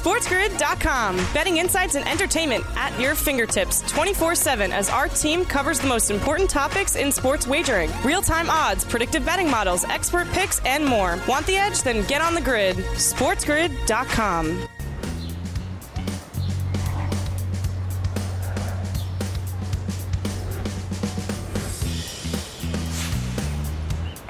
SportsGrid.com. Betting insights and entertainment at your fingertips 24 7 as our team covers the most important topics in sports wagering real time odds, predictive betting models, expert picks, and more. Want the edge? Then get on the grid. SportsGrid.com.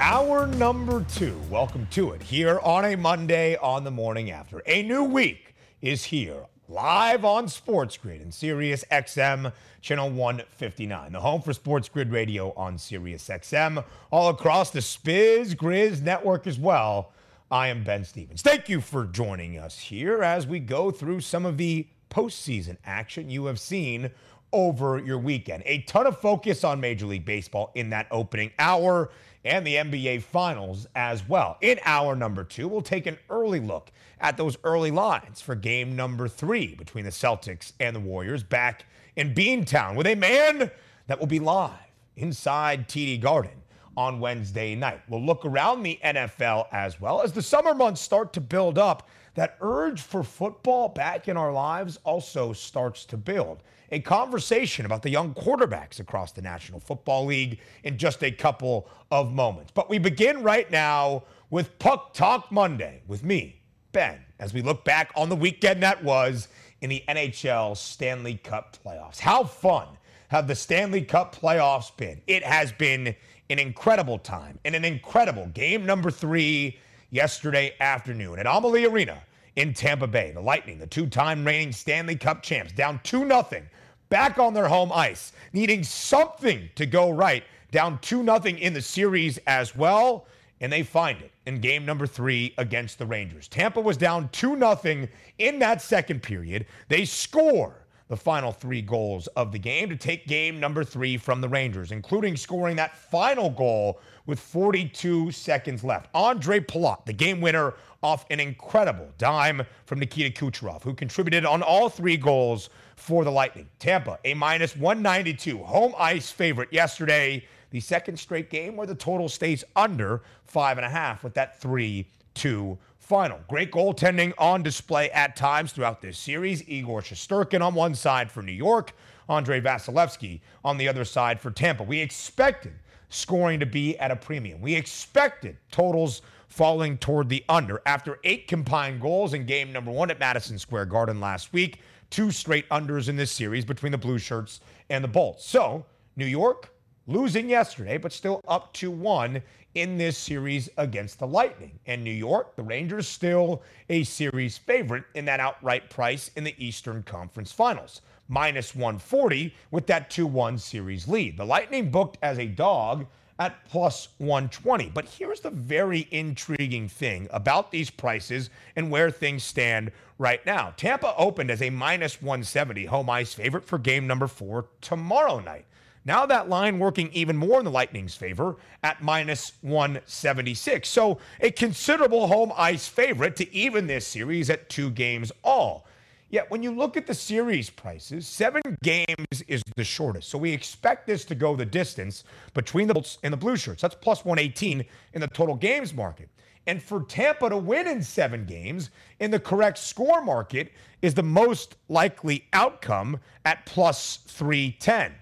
Hour number two. Welcome to it here on a Monday on the morning after. A new week is here live on Sports Grid and Sirius XM channel 159, the home for Sports Grid Radio on Sirius XM, all across the Spiz Grizz network as well. I am Ben Stevens. Thank you for joining us here as we go through some of the postseason action you have seen over your weekend. A ton of focus on Major League Baseball in that opening hour and the NBA Finals as well. In hour number two, we'll take an early look at those early lines for game number three between the Celtics and the Warriors back in Beantown with a man that will be live inside TD Garden on Wednesday night. We'll look around the NFL as well as the summer months start to build up. That urge for football back in our lives also starts to build a conversation about the young quarterbacks across the National Football League in just a couple of moments. But we begin right now with Puck Talk Monday with me, Ben, as we look back on the weekend that was in the NHL Stanley Cup playoffs. How fun have the Stanley Cup playoffs been? It has been an incredible time and an incredible game number three yesterday afternoon at Amalie Arena in Tampa Bay. The Lightning, the two-time reigning Stanley Cup champs, down 2 0 back on their home ice, needing something to go right, down 2 0 in the series as well. And they find it in game number three against the Rangers. Tampa was down 2 0 in that second period. They score the final three goals of the game to take game number three from the Rangers, including scoring that final goal with 42 seconds left. Andre Palat, the game winner, off an incredible dime from Nikita Kucherov, who contributed on all three goals for the Lightning. Tampa, a minus 192 home ice favorite yesterday. The second straight game where the total stays under five and a half with that 3 2 final. Great goaltending on display at times throughout this series. Igor Shesterkin on one side for New York, Andrei Vasilevskiy on the other side for Tampa. We expected scoring to be at a premium. We expected totals falling toward the under after eight combined goals in game number one at Madison Square Garden last week. Two straight unders in this series between the Blue Shirts and the Bolts. So, New York losing yesterday, but still up to one in this series against the Lightning. And New York, the Rangers, still a series favorite in that outright price in the Eastern Conference Finals. Minus 140 with that 2 1 series lead. The Lightning booked as a dog at plus 120. But here's the very intriguing thing about these prices and where things stand right now. Tampa opened as a minus 170 home ice favorite for game number four tomorrow night. Now that line working even more in the Lightning's favor at minus 176. So a considerable home ice favorite to even this series at two games all. Yet when you look at the series prices, seven games is the shortest. So we expect this to go the distance between the Bolts and the Blue Shirts. That's plus 118 in the total games market. And for Tampa to win in seven games in the correct score market is the most likely outcome at plus 310.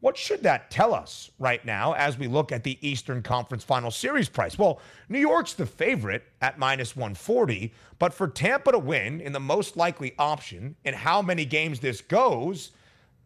What should that tell us right now as we look at the Eastern Conference Final Series price? Well, New York's the favorite at minus 140, but for Tampa to win in the most likely option and how many games this goes,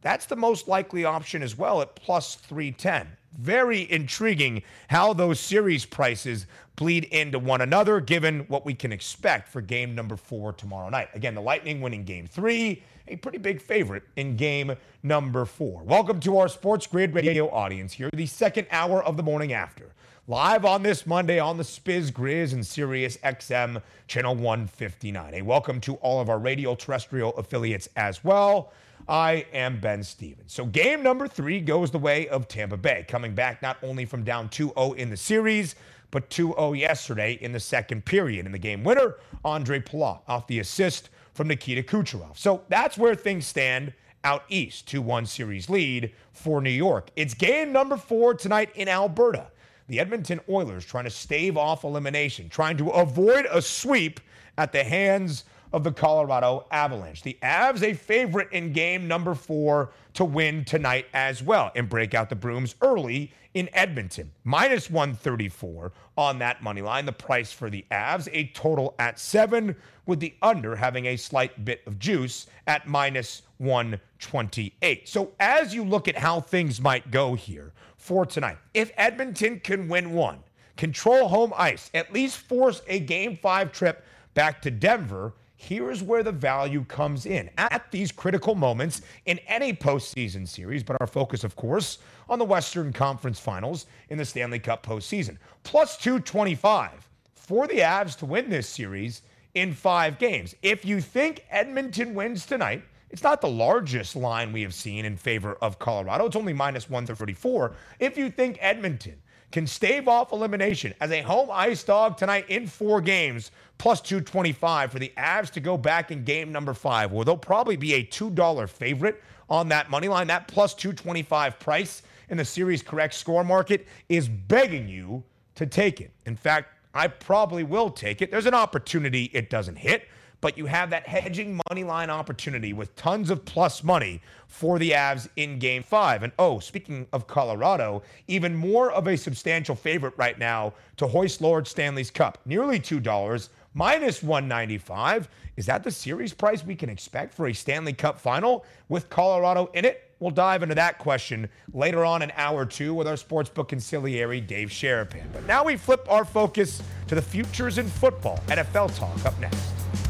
that's the most likely option as well at plus 310. Very intriguing how those series prices bleed into one another, given what we can expect for game number four tomorrow night. Again, the Lightning winning game three, a pretty big favorite in game number four. Welcome to our Sports Grid radio audience here, the second hour of the morning after. Live on this Monday on the Spiz Grizz and Sirius XM channel 159. A welcome to all of our radio terrestrial affiliates as well. I am Ben Stevens. So, game number three goes the way of Tampa Bay, coming back not only from down 2 0 in the series, but 2 0 yesterday in the second period. In the game winner, Andre Palat off the assist from Nikita Kucherov. So that's where things stand out east. 2 1 series lead for New York. It's game number four tonight in Alberta. The Edmonton Oilers trying to stave off elimination, trying to avoid a sweep at the hands of the Colorado Avalanche. The Avs, a favorite in game number four to win tonight as well and break out the brooms early in Edmonton. Minus 134 on that money line. The price for the Avs, a total at seven, with the under having a slight bit of juice at minus 128. So as you look at how things might go here for tonight, if Edmonton can win one, control home ice, at least force a game five trip back to Denver, here's where the value comes in at these critical moments in any postseason series. But our focus, of course, on the Western Conference Finals in the Stanley Cup postseason. Plus 225 for the Avs to win this series in five games. If you think Edmonton wins tonight, it's not the largest line we have seen in favor of Colorado. It's only minus 134. If you think Edmonton can stave off elimination as a home ice dog tonight in four games, plus 225 for the Avs to go back in game number five, where they'll probably be a $2 favorite on that money line. That plus 225 price in the series correct score market is begging you to take it. In fact, I probably will take it. There's an opportunity it doesn't hit but you have that hedging money line opportunity with tons of plus money for the Avs in game five. And oh, speaking of Colorado, even more of a substantial favorite right now to hoist Lord Stanley's Cup. Nearly $2, minus 195. Is that the series price we can expect for a Stanley Cup final with Colorado in it? We'll dive into that question later on in hour two with our sportsbook consigliere, Dave Sharapan. But now we flip our focus to the futures in football. NFL talk up next.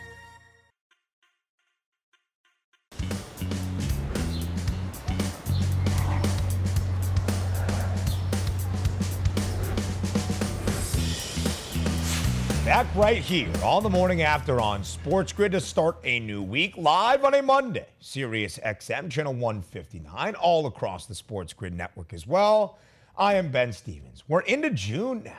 Back right here on the morning after on Sports Grid to start a new week live on a Monday. Sirius XM channel 159, all across the Sports Grid network as well. I am Ben Stevens. We're into June now.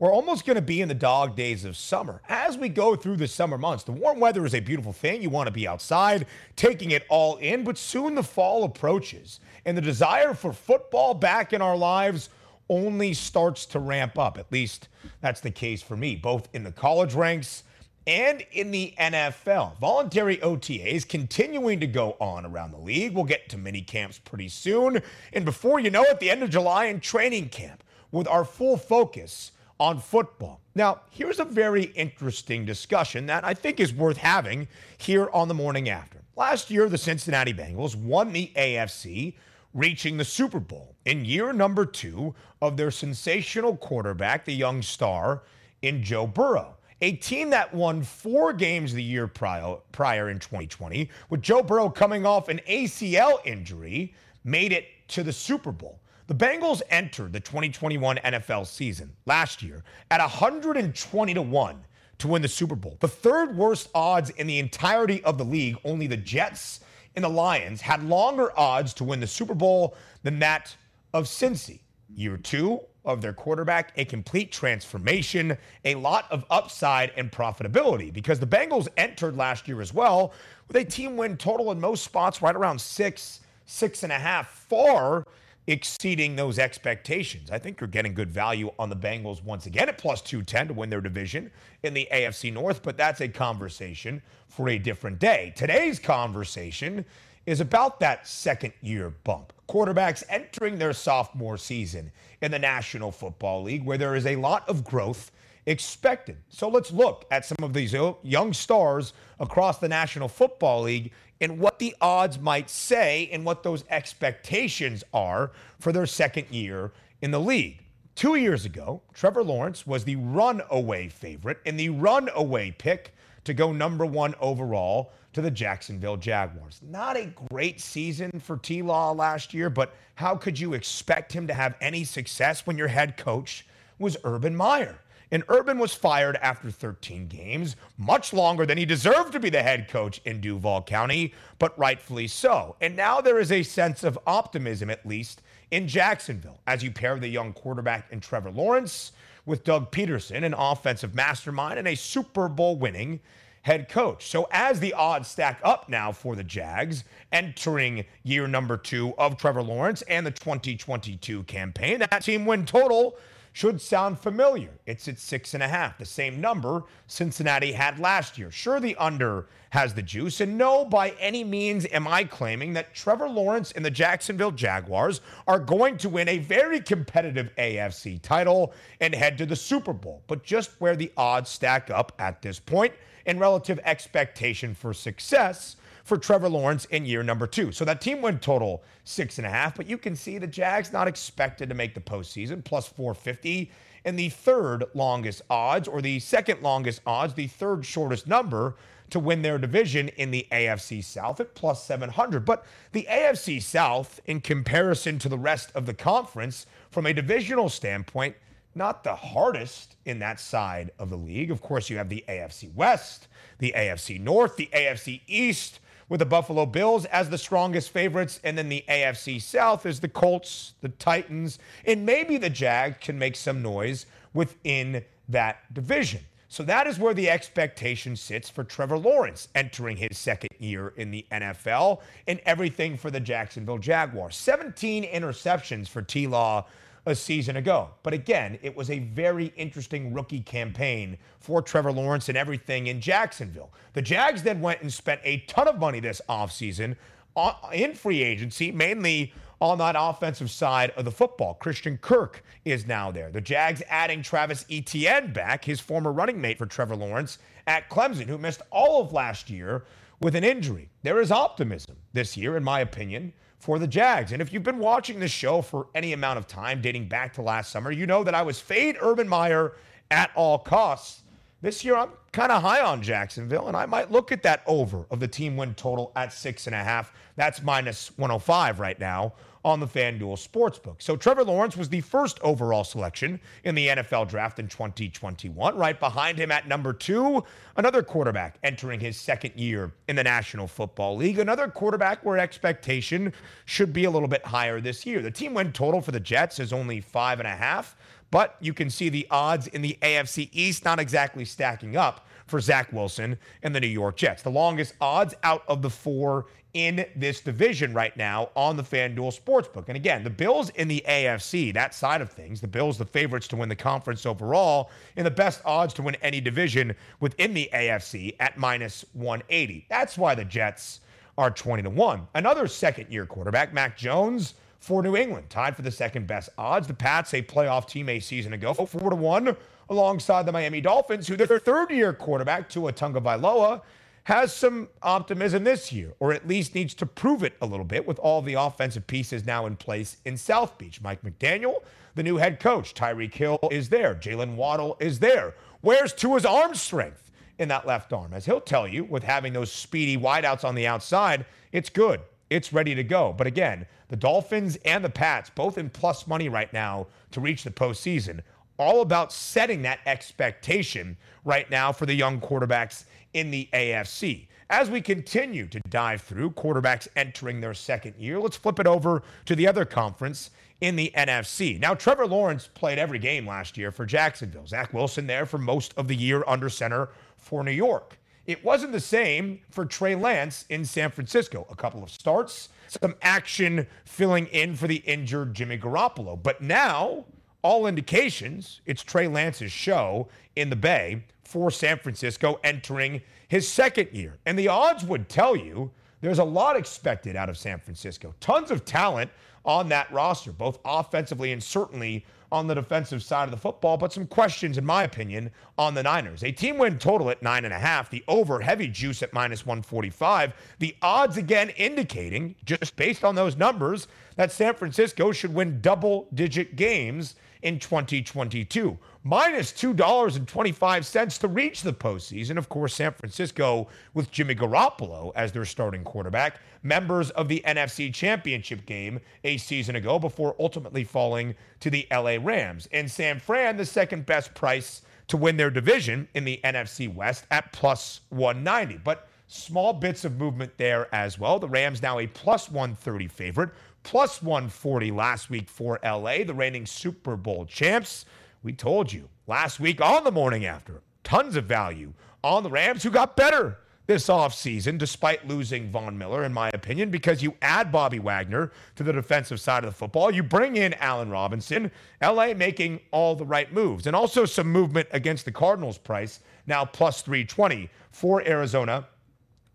We're almost going to be in the dog days of summer. As we go through the summer months, the warm weather is a beautiful thing. You want to be outside, taking it all in, but soon the fall approaches, and the desire for football back in our lives only starts to ramp up. At least that's the case for me, both in the college ranks and in the NFL. Voluntary OTAs continuing to go on around the league. We'll get to mini camps pretty soon. And before you know it, the end of July in training camp with our full focus on football. Now, here's a very interesting discussion that I think is worth having here on the morning after. Last year, the Cincinnati Bengals won the AFC reaching the Super Bowl in year number two of their sensational quarterback, the young star in Joe Burrow. A team that won four games the year prior, prior in 2020, with Joe Burrow coming off an ACL injury, made it to the Super Bowl. The Bengals entered the 2021 NFL season last year at 120 to 1 to win the Super Bowl. The third worst odds in the entirety of the league, only the Jets and the Lions had longer odds to win the Super Bowl than that of Cincy. Year two of their quarterback, a complete transformation, a lot of upside and profitability because the Bengals entered last year as well with a team win total in most spots right around six, six and a half, far exceeding those expectations. I think you're getting good value on the Bengals once again at plus 210 to win their division in the AFC North, but that's a conversation for a different day. Today's conversation is about that second year bump. Quarterbacks entering their sophomore season in the National Football League, where there is a lot of growth expected. So let's look at some of these uh, young stars across the National Football League and what the odds might say and what those expectations are for their second year in the league. Two years ago, Trevor Lawrence was the runaway favorite and the runaway pick to go number one overall to the Jacksonville Jaguars. Not a great season for T Law last year, but how could you expect him to have any success when your head coach was Urban Meyer? And Urban was fired after 13 games, much longer than he deserved to be the head coach in Duval County, but rightfully so. And now there is a sense of optimism, at least in Jacksonville, as you pair the young quarterback in Trevor Lawrence with Doug Pederson, an offensive mastermind and a Super Bowl winning head coach. So, as the odds stack up now for the Jags entering year number two of Trevor Lawrence and the 2022 campaign, that team win total should sound familiar. It's at six and a half, the same number Cincinnati had last year. Sure, the under has the juice. And no, by any means am I claiming that Trevor Lawrence and the Jacksonville Jaguars are going to win a very competitive AFC title and head to the Super Bowl, but just where the odds stack up at this point and relative expectation for success for Trevor Lawrence in year number two. So that team went total six and a half, but you can see the Jags not expected to make the postseason, plus 450. And the third longest odds, or the second longest odds, the third shortest number to win their division in the AFC South at plus 700. But the AFC South, in comparison to the rest of the conference, from a divisional standpoint, not the hardest in that side of the league. Of course, you have the AFC West, the AFC North, the AFC East, with the Buffalo Bills as the strongest favorites. And then the AFC South is the Colts, the Titans, and maybe the Jag can make some noise within that division. So that is where the expectation sits for Trevor Lawrence entering his second year in the NFL and everything for the Jacksonville Jaguars. 17 interceptions for T Law a season ago. But again, it was a very interesting rookie campaign for Trevor Lawrence and everything in Jacksonville. The Jags then went and spent a ton of money this offseason in free agency, mainly on that offensive side of the football. Christian Kirk is now there. The Jags adding Travis Etienne back, his former running mate for Trevor Lawrence at Clemson, who missed all of last year with an injury. There is optimism this year, in my opinion, for the Jags. And if you've been watching this show for any amount of time, dating back to last summer, you know that I was fade Urban Meyer at all costs. This year, I'm kind of high on Jacksonville, and I might look at that over of the team win total at six and a half. That's minus 105 right now on the FanDuel Sportsbook. So Trevor Lawrence was the first overall selection in the NFL draft in 2021. Right behind him at number two, another quarterback entering his second year in the National Football League. Another quarterback where expectation should be a little bit higher this year. The team win total for the Jets is only five and a half, but you can see the odds in the AFC East not exactly stacking up for Zach Wilson and the New York Jets. The longest odds out of the four in this division right now on the FanDuel Sportsbook. And again, the Bills in the AFC, that side of things, the Bills, the favorites to win the conference overall, and the best odds to win any division within the AFC at minus 180. That's why the Jets are 20 to 1. Another second year quarterback, Mac Jones for New England, tied for the second best odds. The Pats, a playoff team a season ago, 4 to 1 alongside the Miami Dolphins, who their third year quarterback, Tua Tagovailoa, has some optimism this year, or at least needs to prove it a little bit with all the offensive pieces now in place in South Beach. Mike McDaniel, the new head coach, Tyreek Hill is there, Jaylen Waddle is there. Where's Tua's arm strength in that left arm? As he'll tell you, with having those speedy wideouts on the outside, it's good. It's ready to go. But again, the Dolphins and the Pats, both in plus money right now to reach the postseason, all about setting that expectation right now for the young quarterbacks in the AFC. As we continue to dive through quarterbacks entering their second year, let's flip it over to the other conference in the NFC. Now, Trevor Lawrence played every game last year for Jacksonville. Zach Wilson there for most of the year under center for New York. It wasn't the same for Trey Lance in San Francisco. A couple of starts, some action filling in for the injured Jimmy Garoppolo. But now, all indications, it's Trey Lance's show in the Bay for San Francisco entering his second year. And the odds would tell you there's a lot expected out of San Francisco. Tons of talent on that roster, both offensively and certainly on the defensive side of the football, but some questions, in my opinion, on the Niners. A team win total at nine and a half, the over heavy juice at minus 145. The odds again indicating, just based on those numbers, that San Francisco should win double digit games in 2022. Minus $2.25 to reach the postseason. Of course, San Francisco with Jimmy Garoppolo as their starting quarterback, members of the NFC Championship game a season ago before ultimately falling to the LA Rams. And San Fran, the second best price to win their division in the NFC West at plus 190. But small bits of movement there as well. The Rams now a plus 130 favorite plus 140 last week for LA, the reigning Super Bowl champs. We told you last week on the morning after, tons of value on the Rams who got better this offseason, despite losing Von Miller, in my opinion, because you add Bobby Wagner to the defensive side of the football. You bring in Allen Robinson, LA making all the right moves, and also some movement against the Cardinals price, now plus 320 for Arizona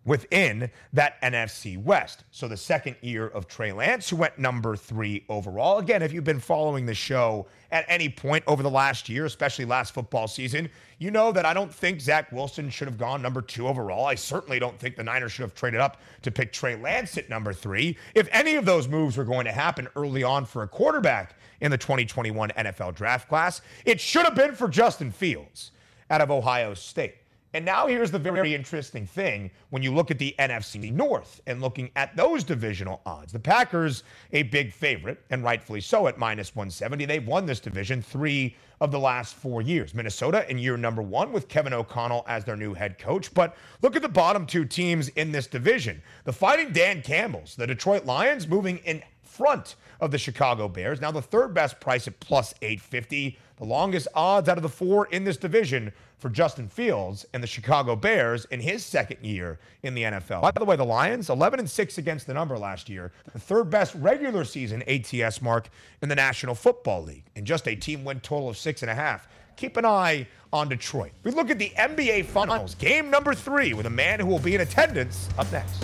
within that NFC West. So the second year of Trey Lance, who went number three overall. Again, if you've been following the show at any point over the last year, especially last football season, you know that I don't think Zach Wilson should have gone number two overall. I certainly don't think the Niners should have traded up to pick Trey Lance at number three. If any of those moves were going to happen early on for a quarterback in the 2021 NFL draft class, it should have been for Justin Fields out of Ohio State. And now here's the very interesting thing when you look at the NFC North and looking at those divisional odds. The Packers, a big favorite, and rightfully so at minus 170. They've won this division three of the last four years. Minnesota in year number one with Kevin O'Connell as their new head coach. But look at the bottom two teams in this division. The Fighting Dan Campbells, the Detroit Lions, moving in front of the Chicago Bears. Now the third best price at plus 850. The longest odds out of the four in this division for Justin Fields and the Chicago Bears in his second year in the NFL. By the way, the Lions 11 and 6 against the number last year, the third best regular season ATS mark in the National Football League, and just a team win total of six and a half. Keep an eye on Detroit. We look at the NBA Finals, game number three, with a man who will be in attendance up next.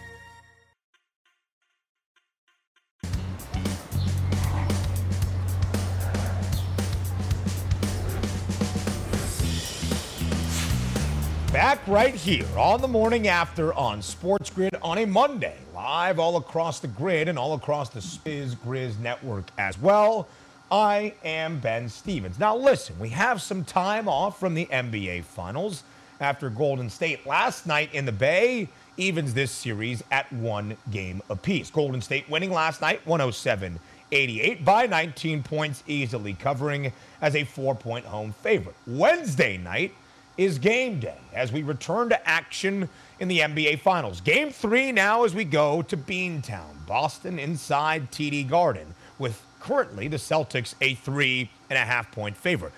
Back right here on the morning after on Sports Grid on a Monday, live all across the grid and all across the Spiz Grizz network as well. I am Ben Stevens. Now, listen, we have some time off from the NBA Finals after Golden State last night in the Bay evens this series at one game apiece. Golden State winning last night 107 88 by 19 points, easily covering as a four point home favorite. Wednesday night, is game day as we return to action in the NBA Finals. Game three now as we go to Beantown, Boston inside TD Garden, with currently the Celtics a three and a half point favorite.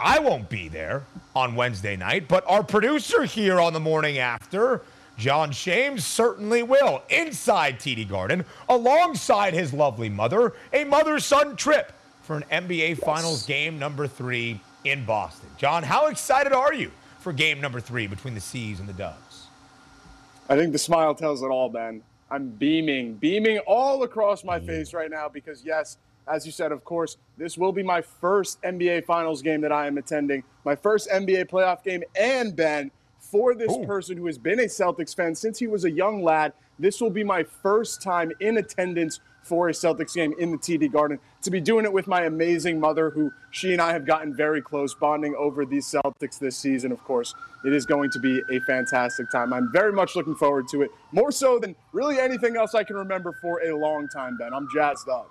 I won't be there on Wednesday night, but our producer here on the morning after, Jon Shames, certainly will, inside TD Garden, alongside his lovely mother, a mother son trip for an NBA yes. Finals game number three in Boston. Jon, how excited are you for game number three between the C's and the Dubs? I think the smile tells it all, Ben. I'm beaming, beaming all across my face right now because, yes, as you said, of course, this will be my first NBA Finals game that I am attending, my first NBA playoff game. And, Ben, for this Ooh. person who has been a Celtics fan since he was a young lad, this will be my first time in attendance for a Celtics game in the TD Garden. To be doing it with my amazing mother, who she and I have gotten very close, bonding over these Celtics this season, of course. It is going to be a fantastic time. I'm very much looking forward to it, more so than really anything else I can remember for a long time, Ben. I'm jazzed up.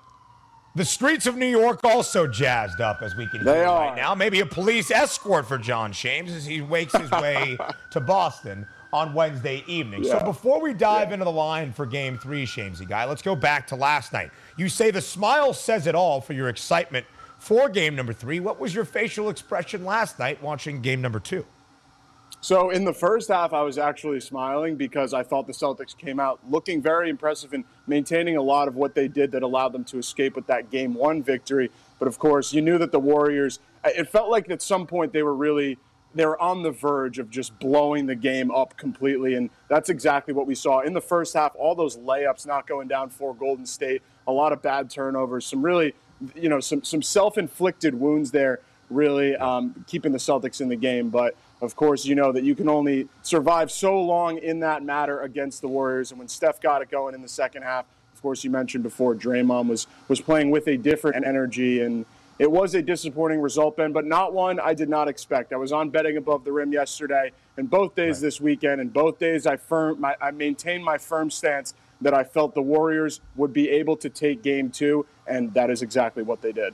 The streets of New York also jazzed up, as we can hear right now. Maybe a police escort for Jon Shames as he wakes his way to Boston on Wednesday evening. Yeah. So before we dive yeah. into the line for game three, Shamesy guy, let's go back to last night. You say the smile says it all for your excitement for game number three. What was your facial expression last night watching game number two? So in the first half, I was actually smiling because I thought the Celtics came out looking very impressive and maintaining a lot of what they did that allowed them to escape with that game one victory. But of course, you knew that the Warriors, it felt like at some point they were really they were on the verge of just blowing the game up completely. And that's exactly what we saw in the first half. All those layups not going down for Golden State, a lot of bad turnovers, some really, you know, some, some self inflicted wounds there, really um, keeping the Celtics in the game. But of course, you know that you can only survive so long in that matter against the Warriors. And when Steph got it going in the second half, of course, you mentioned before, Draymond was was playing with a different energy and it was a disappointing result, Ben, but not one I did not expect. I was on betting above the rim yesterday, and both days right. this weekend, and both days I firm my, I maintained my firm stance that I felt the Warriors would be able to take Game Two, and that is exactly what they did.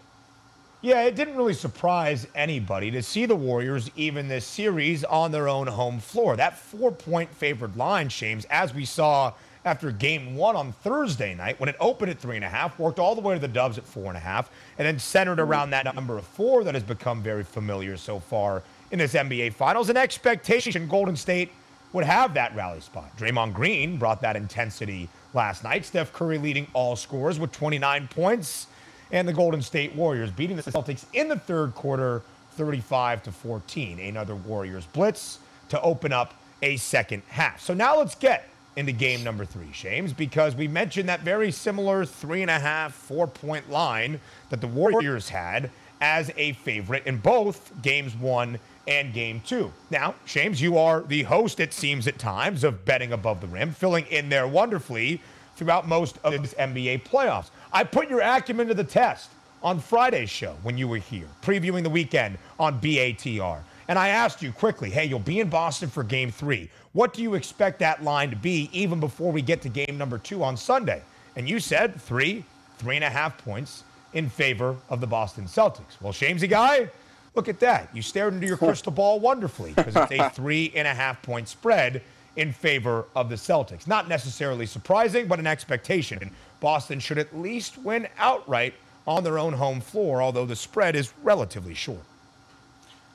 Yeah, it didn't really surprise anybody to see the Warriors even this series on their own home floor. That four point favored line, Shames, as we saw after game one on Thursday night when it opened at three and a half, worked all the way to the Dubs at four and a half, and then centered mm-hmm. around that number of four that has become very familiar so far in this NBA Finals. An expectation Golden State would have that rally spot. Draymond Green brought that intensity last night. Steph Curry leading all scorers with 29 points and the Golden State Warriors beating the Celtics in the third quarter 35 to 14. Another Warriors blitz to open up a second half. So now let's get into game number three, Shames, because we mentioned that very similar three and a half, four point line that the Warriors had as a favorite in both games one and game two. Now, Shames, you are the host, it seems at times, of betting above the rim, filling in there wonderfully throughout most of this NBA playoffs. I put your acumen to the test on Friday's show when you were here, previewing the weekend on BATR. And I asked you quickly, hey, you'll be in Boston for game three. What do you expect that line to be even before we get to game number two on Sunday? And you said three, three and a half points in favor of the Boston Celtics. Well, Shamesy guy, look at that. You stared into your crystal ball wonderfully because it's a three and a half point spread in favor of the Celtics. Not necessarily surprising, but an expectation. Boston should at least win outright on their own home floor, although the spread is relatively short.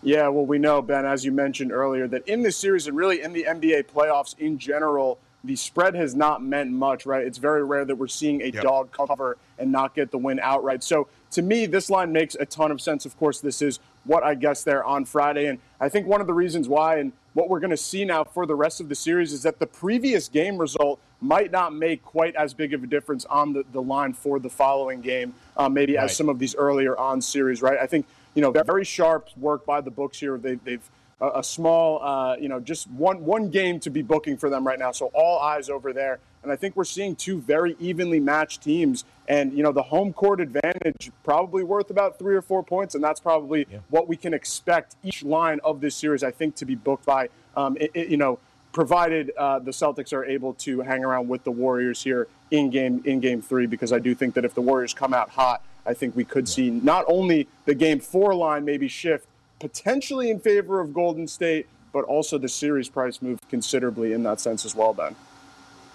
Yeah, well, we know, Ben, as you mentioned earlier, that in this series and really in the NBA playoffs in general, the spread has not meant much, right? It's very rare that we're seeing a yep. dog cover and not get the win outright. So to me, this line makes a ton of sense. Of course, this is what I guess there on Friday. And I think one of the reasons why, and what we're going to see now for the rest of the series, is that the previous game result might not make quite as big of a difference on the, the line for the following game, uh, maybe right. as some of these earlier on series, right? I think, you know, very sharp work by the books here. They, they've a, a small, uh, you know, just one one game to be booking for them right now. So all eyes over there, and I think we're seeing two very evenly matched teams. And you know, the home court advantage probably worth about three or four points, and that's probably yeah. what we can expect each line of this series. I think to be booked by, um, it, it, you know provided uh, the Celtics are able to hang around with the Warriors here in game in game three, because I do think that if the Warriors come out hot, I think we could see not only the game four line maybe shift potentially in favor of Golden State, but also the series price move considerably in that sense as well, Ben.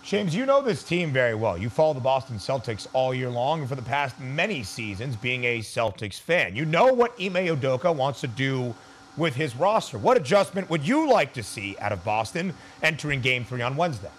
Shames, you know this team very well. You follow the Boston Celtics all year long, and for the past many seasons, being a Celtics fan, you know what Ime Udoka wants to do with his roster. What adjustment would you like to see out of Boston entering game three on Wednesday?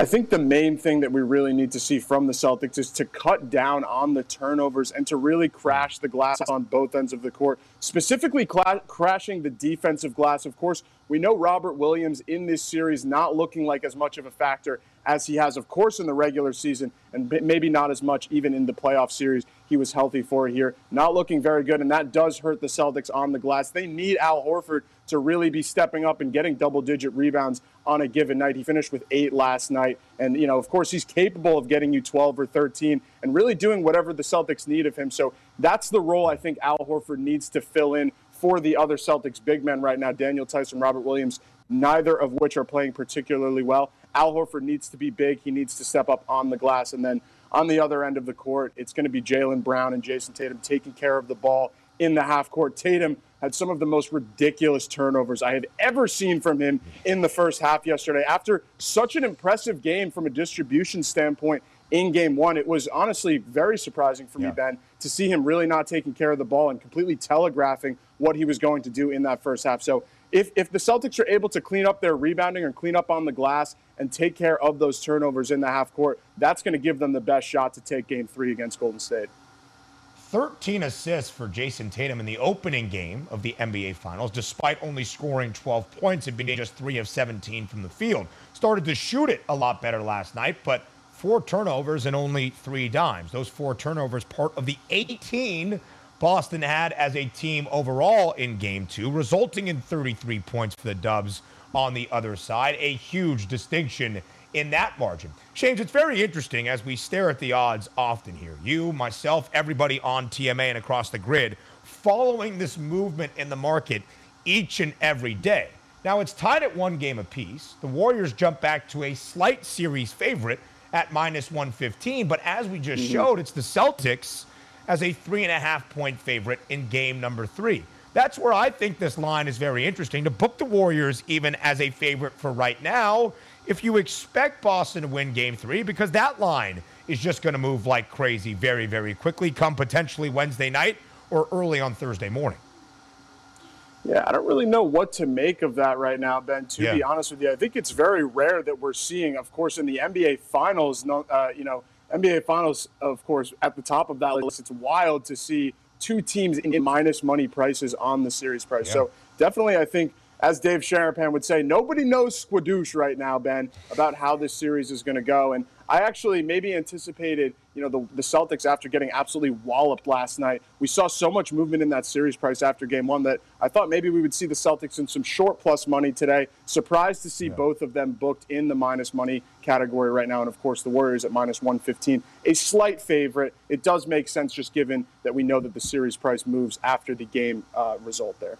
I think the main thing that we really need to see from the Celtics is to cut down on the turnovers and to really crash the glass on both ends of the court, specifically cla- crashing the defensive glass. Of course, we know Robert Williams in this series not looking like as much of a factor as he has, of course, in the regular season, and maybe not as much even in the playoff series he was healthy for here. Not looking very good, and that does hurt the Celtics on the glass. They need Al Horford to really be stepping up and getting double digit rebounds on a given night. He finished with eight last night. And, you know, of course, he's capable of getting you 12 or 13 and really doing whatever the Celtics need of him. So that's the role I think Al Horford needs to fill in for the other Celtics big men right now Daniel Theis, Robert Williams, neither of which are playing particularly well. Al Horford needs to be big. He needs to step up on the glass. And then on the other end of the court, it's going to be Jaylen Brown and Jayson Tatum taking care of the ball in the half court. Tatum had some of the most ridiculous turnovers I have ever seen from him in the first half yesterday. After such an impressive game from a distribution standpoint in game one, it was honestly very surprising for yeah. me, Ben, to see him really not taking care of the ball and completely telegraphing what he was going to do in that first half. So if, if the Celtics are able to clean up their rebounding and clean up on the glass and take care of those turnovers in the half court, that's going to give them the best shot to take game three against Golden State. 13 assists for Jayson Tatum in the opening game of the NBA Finals, despite only scoring 12 points and being just 3 of 17 from the field. Started to shoot it a lot better last night, but four turnovers and only three dimes. Those four turnovers, part of the 18 Boston had as a team overall in game two, resulting in 33 points for the Dubs on the other side. A huge distinction in that margin. Shames, it's very interesting as we stare at the odds often here. You, myself, everybody on TMA and across the grid following this movement in the market each and every day. Now it's tied at one game apiece. The Warriors jump back to a slight series favorite at minus 115. But as we just mm-hmm. showed, it's the Celtics as a three and a half point favorite in game number three. That's where I think this line is very interesting. To book the Warriors even as a favorite for right now, if you expect Boston to win game three, because that line is just going to move like crazy very, very quickly, come potentially Wednesday night or early on Thursday morning. Yeah, I don't really know what to make of that right now, Ben. To yeah. be honest with you, I think it's very rare that we're seeing, of course, in the NBA Finals. Uh, you know, NBA Finals, of course, at the top of that list. It's wild to see two teams in minus money prices on the series price. Yeah. So definitely, I think, as Dave Sharapan would say, nobody knows squadoosh right now, Ben, about how this series is going to go. And I actually maybe anticipated, you know, the, the Celtics after getting absolutely walloped last night. We saw so much movement in that series price after game one that I thought maybe we would see the Celtics in some short plus money today. Surprised to see yeah. both of them booked in the minus money category right now. And of course, the Warriors at minus 115, a slight favorite. It does make sense just given that we know that the series price moves after the game uh, result there.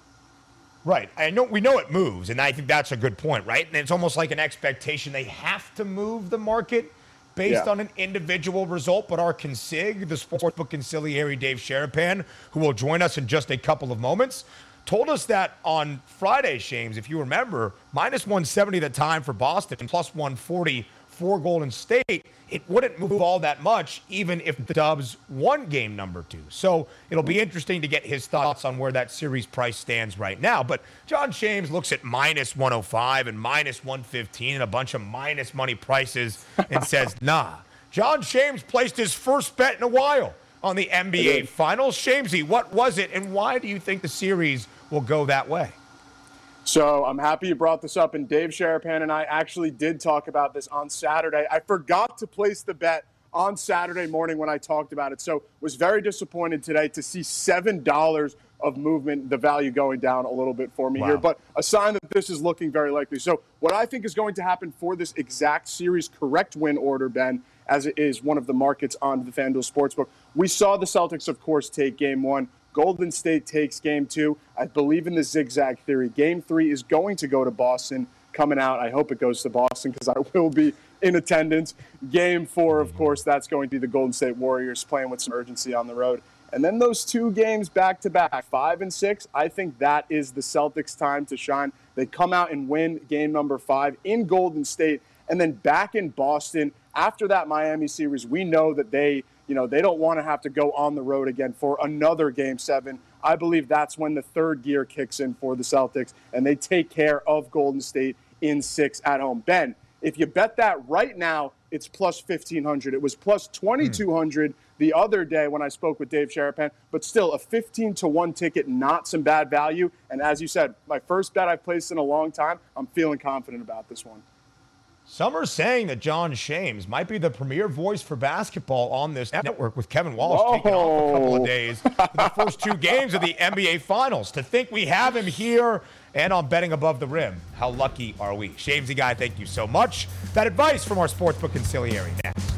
Right. I know we know it moves, and I think that's a good point, right? And it's almost like an expectation they have to move the market based yeah. on an individual result, but our consig, the sportsbook consigliere Dave Sharapan, who will join us in just a couple of moments, told us that on Friday, Shames, if you remember, minus 170 the time for Boston, and plus 140 for Golden State, it wouldn't move all that much, even if the Dubs won game number two. So it'll be interesting to get his thoughts on where that series price stands right now. But Jon Shames looks at minus 105 and minus 115 and a bunch of minus money prices and says, nah. Jon Shames placed his first bet in a while on the NBA Finals. Shamesy, what was it, and why do you think the series will go that way? So I'm happy you brought this up. And Dave Sharapan and I actually did talk about this on Saturday. I forgot to place the bet on Saturday morning when I talked about it. So was very disappointed today to see seven dollars of movement, the value going down a little bit for me wow. here, but a sign that this is looking very likely. So what I think is going to happen for this exact series correct win order, Ben, as it is one of the markets on the FanDuel Sportsbook. We saw the Celtics, of course, take game one. Golden State takes game two. I believe in the zigzag theory. Game three is going to go to Boston coming out. I hope it goes to Boston because I will be in attendance. Game four, of mm-hmm. course, that's going to be the Golden State Warriors playing with some urgency on the road. And then those two games back to back, five and six, I think that is the Celtics' time to shine. They come out and win game number five in Golden State and then back in Boston after that Miami series. We know that they you know, they don't want to have to go on the road again for another game seven. I believe that's when the third gear kicks in for the Celtics and they take care of Golden State in six at home. Ben, if you bet that right now, it's plus 1500. It was plus 2200 mm. the other day when I spoke with Dave Sharapan, but still a 15 to 1 ticket, not some bad value. And as you said, my first bet I've placed in a long time, I'm feeling confident about this one. Some are saying that Jon Shames might be the premier voice for basketball on this network with Kevin Walsh Whoa. taking off a couple of days for the first two games of the NBA Finals. To think we have him here and on betting above the rim, how lucky are we? Shamesy guy, thank you so much. That advice from our sportsbook consigliere next.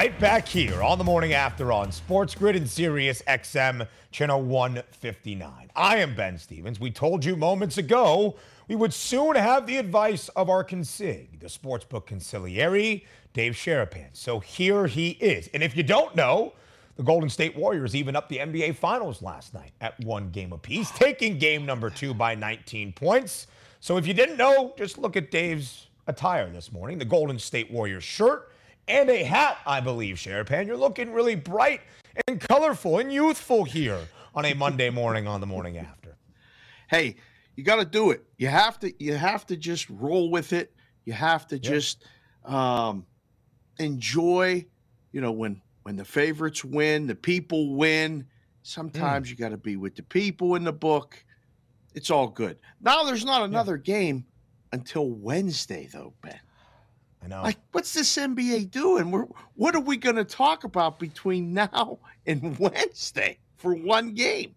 right back here on the morning after on Sports Grid and Sirius XM channel 159. I am Ben Stevens. We told you moments ago we would soon have the advice of our consig, the sportsbook consigliere, Dave Sharapan. So here he is. And if you don't know, the Golden State Warriors even up the NBA Finals last night at one game apiece, taking game number two by 19 points. So if you didn't know, just look at Dave's attire this morning. The Golden State Warriors shirt and a hat, I believe, Sharapan. You're looking really bright and colorful and youthful here on a Monday morning on the morning after. Hey, you got to do it. You have to. You have to just roll with it. You have to yep. just um, enjoy. You know when when the favorites win, the people win. Sometimes mm. you got to be with the people in the book. It's all good. Now there's not another yeah. game until Wednesday, though, Ben. I know. Like, what's this NBA doing? We're, what are we going to talk about between now and Wednesday for one game?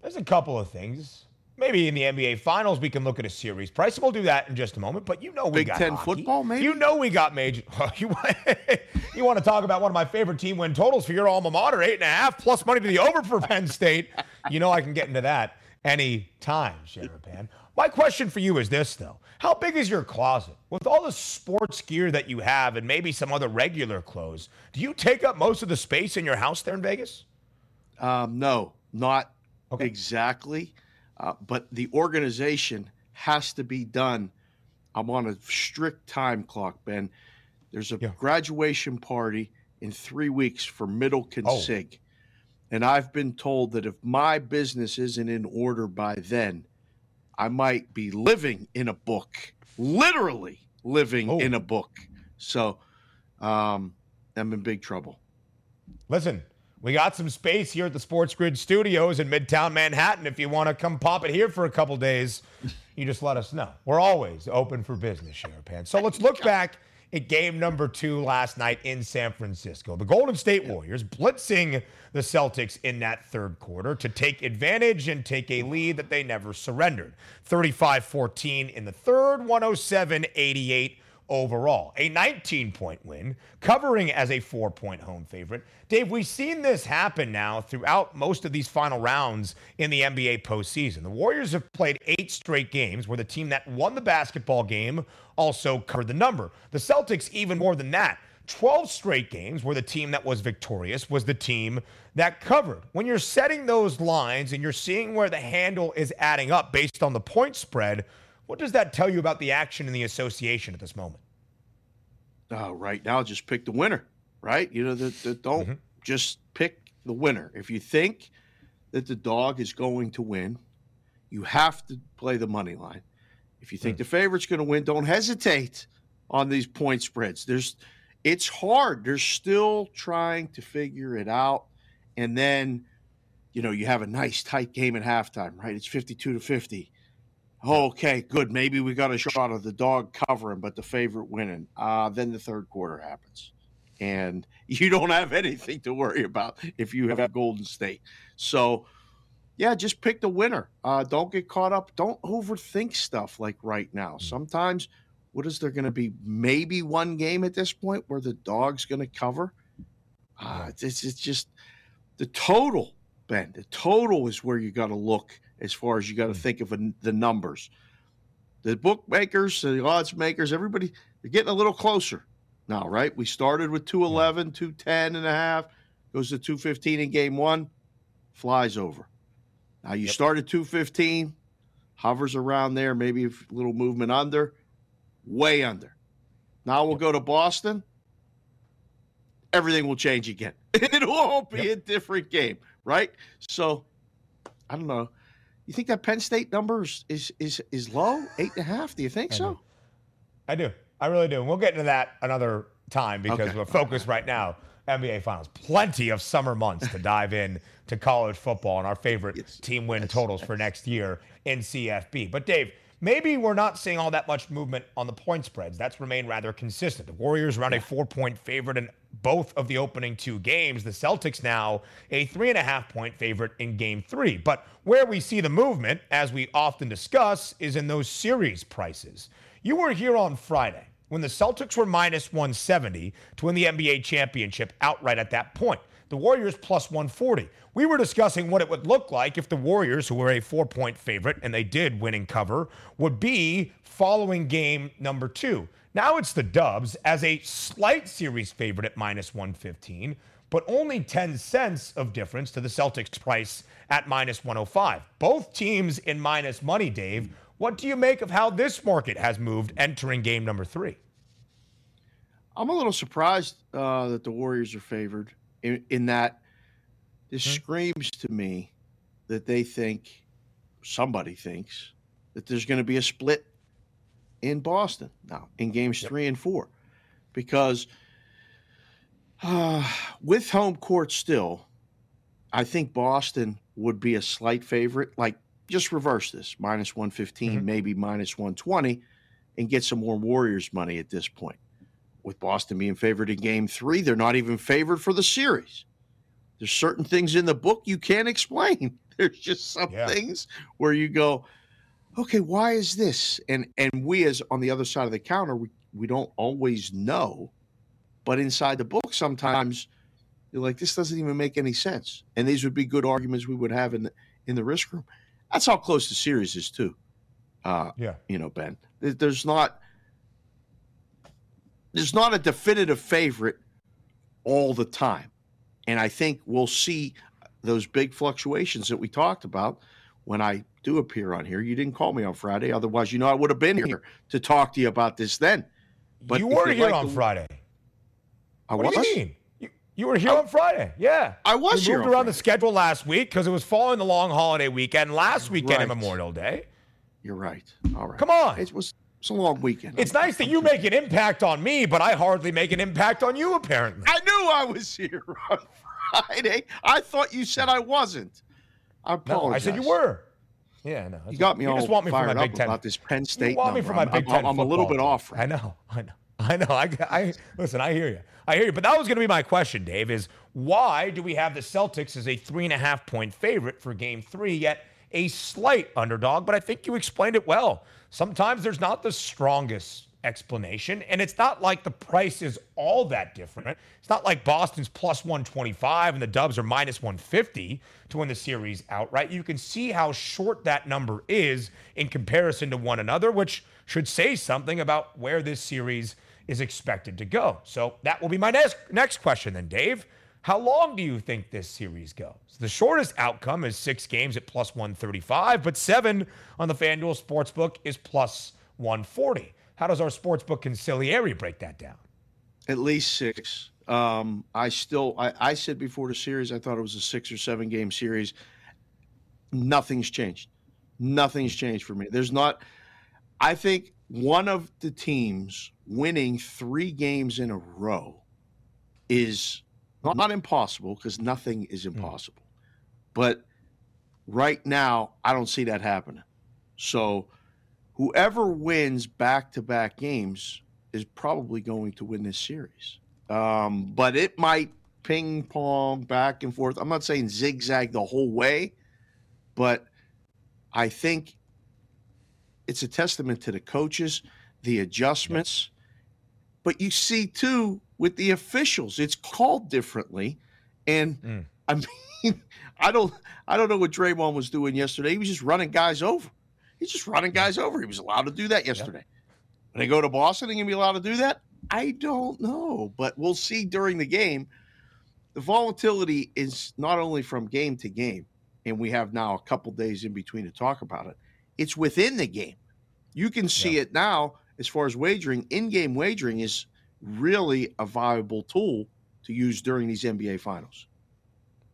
there's a couple of things. Maybe in the NBA Finals we can look at a series price. and We'll do that in just a moment. But you know we Big got Ten hockey. football, maybe? You know we got major. you, want, you want to talk about one of my favorite team win totals for your alma mater, eight and a half plus money to the over for Penn State. You know I can get into that any time, Sharapan. My question for you is this though: How big is your closet with all the sports gear that you have and maybe some other regular clothes? Do you take up most of the space in your house there in Vegas? Um, no, not Okay. exactly. Uh, but the organization has to be done. I'm on a strict time clock, Ben. There's a Yeah. graduation party in three weeks for Middle Oh. Sig. And I've been told that if my business isn't in order by then, I might be living in a book, literally living Oh. in a book. So um, I'm in big trouble. Listen, we got some space here at the Sports Grid Studios in Midtown Manhattan. If you want to come pop it here for a couple days, you just let us know. We're always open for business, Sharapan. So let's look back at game number two last night in San Francisco. The Golden State Warriors blitzing the Celtics in that third quarter to take advantage and take a lead that they never surrendered. 35 14 in the third, 107 88 overall. A 19 point win, covering as a four point home favorite. Dave, we've seen this happen now throughout most of these final rounds in the NBA postseason. The Warriors have played eight straight games where the team that won the basketball game also covered the number. The Celtics, even more than that. 12 straight games where the team that was victorious was the team that covered. When you're setting those lines and you're seeing where the handle is adding up based on the point spread, what does that tell you about the action in the association at this moment? uh, right now just pick the winner, right? You know, the, the, don't just pick the winner. If you think that the dog is going to win, you have to play the money line. If you think the favorite's going to win, don't hesitate on these point spreads. There's, it's hard. They're still trying to figure it out, and then, you know, you have a nice tight game at halftime, right? It's fifty-two to fifty. Okay, good. Maybe we got a shot of the dog covering, but the favorite winning. Uh, then the third quarter happens. And you don't have anything to worry about if you have a Golden State. So, yeah, just pick the winner. Uh, don't get caught up. Don't overthink stuff like right now. Sometimes, what is there going to be? Maybe one game at this point where the dog's going to cover. Uh, it's, it's just the total, Ben. The total is where you got to look as far as you got to hmm. think of a, the numbers. The bookmakers, the odds makers, everybody, they're getting a little closer now, right? We started with hmm. 211, 210 and a half, goes to 215 in game one, flies over. Now you start at 215, hovers around there, maybe a little movement under, way under. Now we'll go to Boston. Everything will change again. It won't be a different game, right? So I don't know. You think that Penn State number is is is, is low? Eight and a half? Do you think so? I do. I really do. And we'll get into that another time because Okay. we're focused right now NBA Finals. Plenty of summer months to dive in to college football and our favorite Yes. team win totals for next year in CFB. But Dave, maybe we're not seeing all that much movement on the point spreads. That's remained rather consistent. The Warriors around a four-point favorite in both of the opening two games. The Celtics now a three and a half point favorite in game three. But where we see the movement, as we often discuss, is in those series prices. You were here on Friday when the Celtics were minus 170 to win the NBA championship outright at that point. The Warriors plus 140. We were discussing what it would look like if the Warriors, who were a four point favorite, and they did win and cover, would be following game number two. Now it's the Dubs as a slight series favorite at minus 115, but only 10 cents of difference to the Celtics price at minus 105. Both teams in minus money, Dave. What do you make of how this market has moved entering game number three? I'm a little surprised uh, that the Warriors are favored in, in that this screams to me that they think somebody thinks that there's going to be a split in Boston now in games three and four. Because uh, with home court still, I think Boston would be a slight favorite. Like just reverse this minus 115, maybe minus 120, and get some more Warriors money at this point with Boston being favored in game three, they're not even favored for the series. There's certain things in the book you can't explain. there's just some yeah. things where you go, okay, why is this? And and we as on the other side of the counter, we, we don't always know. But inside the book, sometimes you're like, this doesn't even make any sense. And these would be good arguments we would have in the, in the risk room. That's how close the series is too. Uh, yeah, you know, Ben. There's not there's not a definitive favorite all the time, and I think we'll see those big fluctuations that we talked about when I do appear on here. You didn't call me on Friday, otherwise, you know, I would have been here to talk to you about this then. But you were here like on the, Friday. I what was. Do you mean? You, you were here I, on Friday. Yeah, I was we moved around Friday. the schedule last week because it was following the long holiday weekend. Last weekend right. Memorial Day. You're right. All right. Come on. It was it's a long weekend. It's nice that you make an impact on me, but I hardly make an impact on you, apparently. I knew I was here on Friday. I thought you said I wasn't. I apologize. No, I said you were. Yeah, no. You got me you all just want me fired for my Big Ten. about this Penn State. You want number. me for my Big Ten I'm, I'm a little bit off. I know. I know. I know. I, I listen. I hear you. I hear you. But that was going to be my question, Dave. Is why do we have the Celtics as a three and a half point favorite for Game Three, yet a slight underdog? But I think you explained it well. Sometimes there's not the strongest explanation. And it's not like the price is all that different. It's not like Boston's plus 125 and the Dubs are minus 150 to win the series outright. You can see how short that number is in comparison to one another, which should say something about where this series is expected to go. So that will be my next next question then, Dave. How long do you think this series goes? The shortest outcome is six games at plus 135, but seven on the FanDuel Sportsbook is plus 140. How does our sportsbook consigliere break that down? At least six. Um, I still, I, I said before the series, I thought it was a six or seven game series. Nothing's changed. Nothing's changed for me. There's not, I think one of the teams winning three games in a row is not, impossible because nothing is hmm. impossible. But right now, I don't see that happening. So whoever wins back to back games is probably going to win this series. Um, but it might ping pong back and forth. I'm not saying zigzag the whole way, but I think it's a testament to the coaches, the adjustments. But you see, too, with the officials, it's called differently. And mm. I mean, I don't I don't know what Draymond was doing yesterday. He was just running guys over. He's just running guys over. He was allowed to do that yesterday. Yep. When they go to Boston, he can be allowed to do that? I don't know, but we'll see during the game. The volatility is not only from game to game, and we have now a couple days in between to talk about it. It's within the game. You can see yeah. it now as far as wagering. In-game wagering is really a viable tool to use during these NBA finals.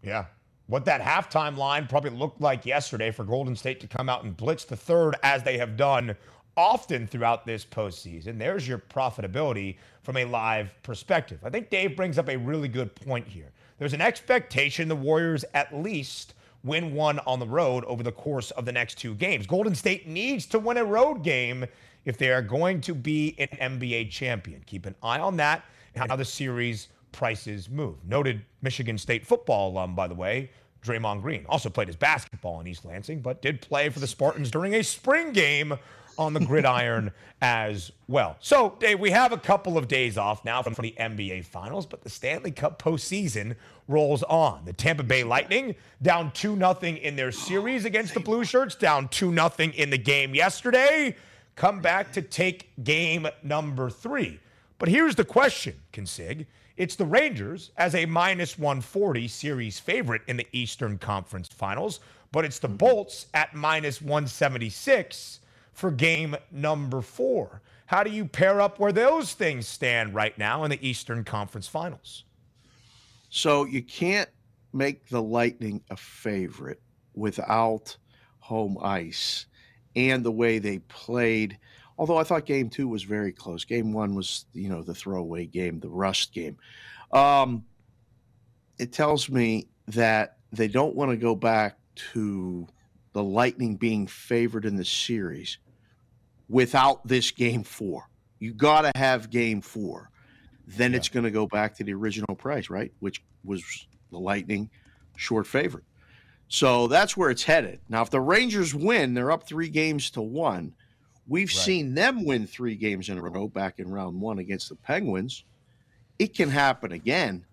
Yeah, what that halftime line probably looked like yesterday for Golden State to come out and blitz the third as they have done often throughout this postseason. There's your profitability from a live perspective. I think Dave brings up a really good point here. There's an expectation the Warriors at least win one on the road over the course of the next two games. Golden State needs to win a road game if they are going to be an NBA champion. Keep an eye on that and how the series prices move. Noted Michigan State football alum, by the way, Draymond Green. Also played his basketball in East Lansing, but did play for the Spartans during a spring game on the gridiron as well. So, Dave, we have a couple of days off now from the NBA Finals, but the Stanley Cup postseason rolls on. The Tampa Bay Lightning down 2 0 in their series against the Blue Shirts, down 2 0 in the game yesterday. Come back to take game number three. But here's the question, Consig. It's the Rangers as a minus 140 series favorite in the Eastern Conference Finals, but it's the mm-hmm. Bolts at minus 176 for game number four. How do you pair up where those things stand right now in the Eastern Conference Finals? So you can't make the Lightning a favorite without home ice and the way they played Although I thought game two was very close. Game one was, you know, the throwaway game, the rust game. Um, it tells me that they don't want to go back to the Lightning being favored in the series without this game four. You got to have game four. Then yeah. it's going to go back to the original price, right? Which was the Lightning short favorite. So that's where it's headed. Now, if the Rangers win, they're up three games to one. We've right. seen them win three games in a row back in round one against the Penguins. It can happen again,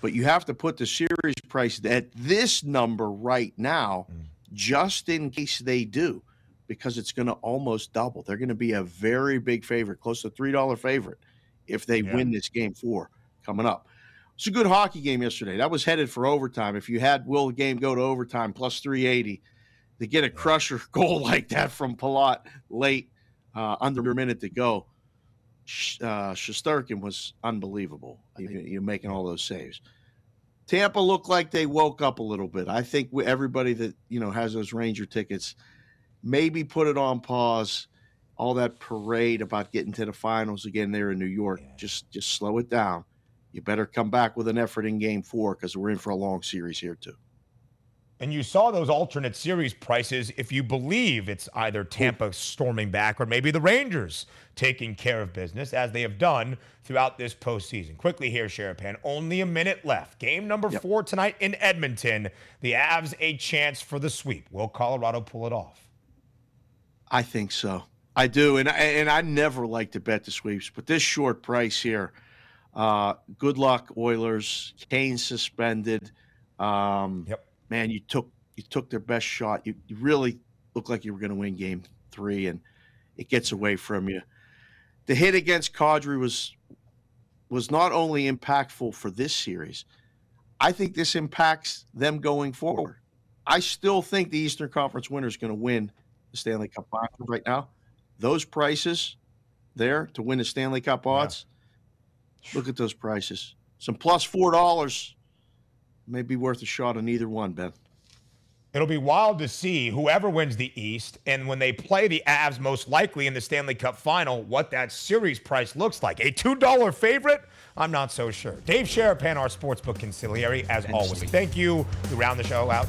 but you have to put the series price at this number right now, mm. just in case they do, because it's going to almost double. They're going to be a very big favorite, close to $3 favorite, if they yeah. win this game four coming up. It's a good hockey game yesterday. That was headed for overtime. If you had will the game go to overtime plus 380, to get a crusher goal like that from Palat late, uh, under a minute to go, uh, Shesterkin was unbelievable. You, are making all those saves. Tampa looked like they woke up a little bit. I think everybody that you know has those Ranger tickets maybe put it on pause. All that parade about getting to the finals again there in New York, yeah. just just slow it down you better come back with an effort in game four because we're in for a long series here, too. And you saw those alternate series prices if you believe it's either Tampa storming back or maybe the Rangers taking care of business as they have done throughout this postseason. Quickly here, Sharapan, only a minute left. Game number yep. four tonight in Edmonton. The Avs a chance for the sweep. Will Colorado pull it off? I think so. I do, and I, and I never like to bet the sweeps, but this short price here – uh, good luck, Oilers. Kane suspended. Um, yep. Man, you took you took their best shot. You, you really looked like you were going to win Game Three, and it gets away from you. The hit against Kadri was was not only impactful for this series. I think this impacts them going forward. I still think the Eastern Conference winner is going to win the Stanley Cup final right now. Those prices there to win the Stanley Cup odds. Yeah Look at those prices. Some plus four dollars may be worth a shot on either one, Ben. It'll be wild to see whoever wins the East and when they play the Avs most likely in the Stanley Cup final, what that series price looks like. A $2 favorite? I'm not so sure. Dave Sharapan, our sportsbook consigliere, as always. Thank you. We round the show out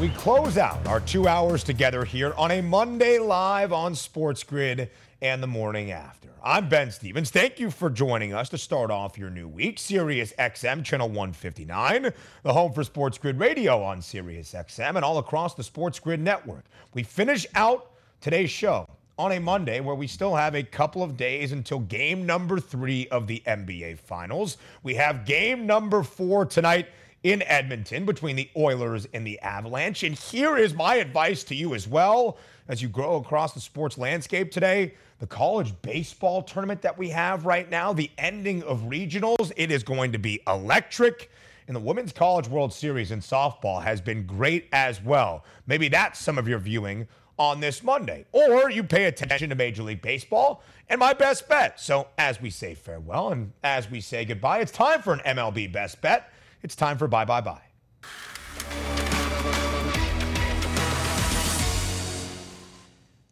We close out our two hours together here on a Monday live on Sports Grid and the morning after. I'm Ben Stevens. Thank you for joining us to start off your new week. Sirius XM, channel 159, the home for Sports Grid Radio on Sirius XM and all across the Sports Grid network. We finish out today's show on a Monday where we still have a couple of days until game number three of the NBA Finals. We have game number four tonight in Edmonton between the Oilers and the Avalanche. And here is my advice to you as well as you grow across the sports landscape today. The college baseball tournament that we have right now, the ending of regionals, it is going to be electric. And the Women's College World Series in softball has been great as well. Maybe that's some of your viewing on this Monday. Or you pay attention to Major League Baseball and my best bet. So, as we say farewell and as we say goodbye, it's time for an MLB best bet. It's time for Bye Bye Bye.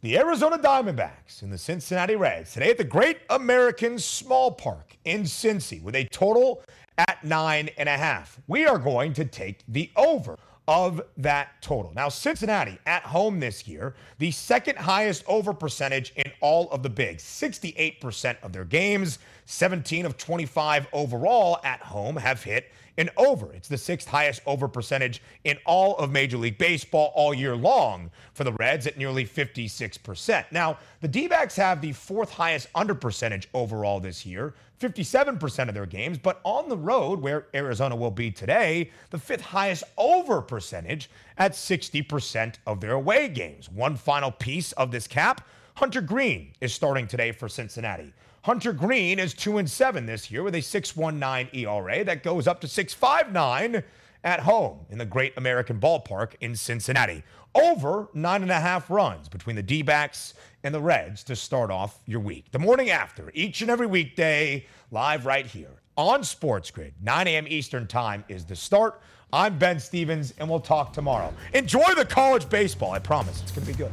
The Arizona Diamondbacks and the Cincinnati Reds today at the Great American Small Park in Cincy with a total at nine and a half. We are going to take the over of that total. Now, Cincinnati at home this year, the second highest over percentage in all of the bigs, 68% of their games, 17 of 25 overall at home have hit an over. It's the sixth highest over percentage in all of Major League Baseball all year long for the Reds at nearly 56%. Now, the D backs have the fourth highest under percentage overall this year, 57% of their games, but on the road, where Arizona will be today, the fifth highest over percentage at 60% of their away games. One final piece of this cap Hunter Greene is starting today for Cincinnati. Hunter Greene is 2 and 7 this year with a 6.19 ERA that goes up to 6.59 at home in the Great American Ballpark in Cincinnati. Over nine and a half runs between the D backs and the Reds to start off your week. The morning after, each and every weekday, live right here on Sports Grid. 9 a.m. Eastern Time is the start. I'm Ben Stevens, and we'll talk tomorrow. Enjoy the college baseball. I promise. It's going to be good.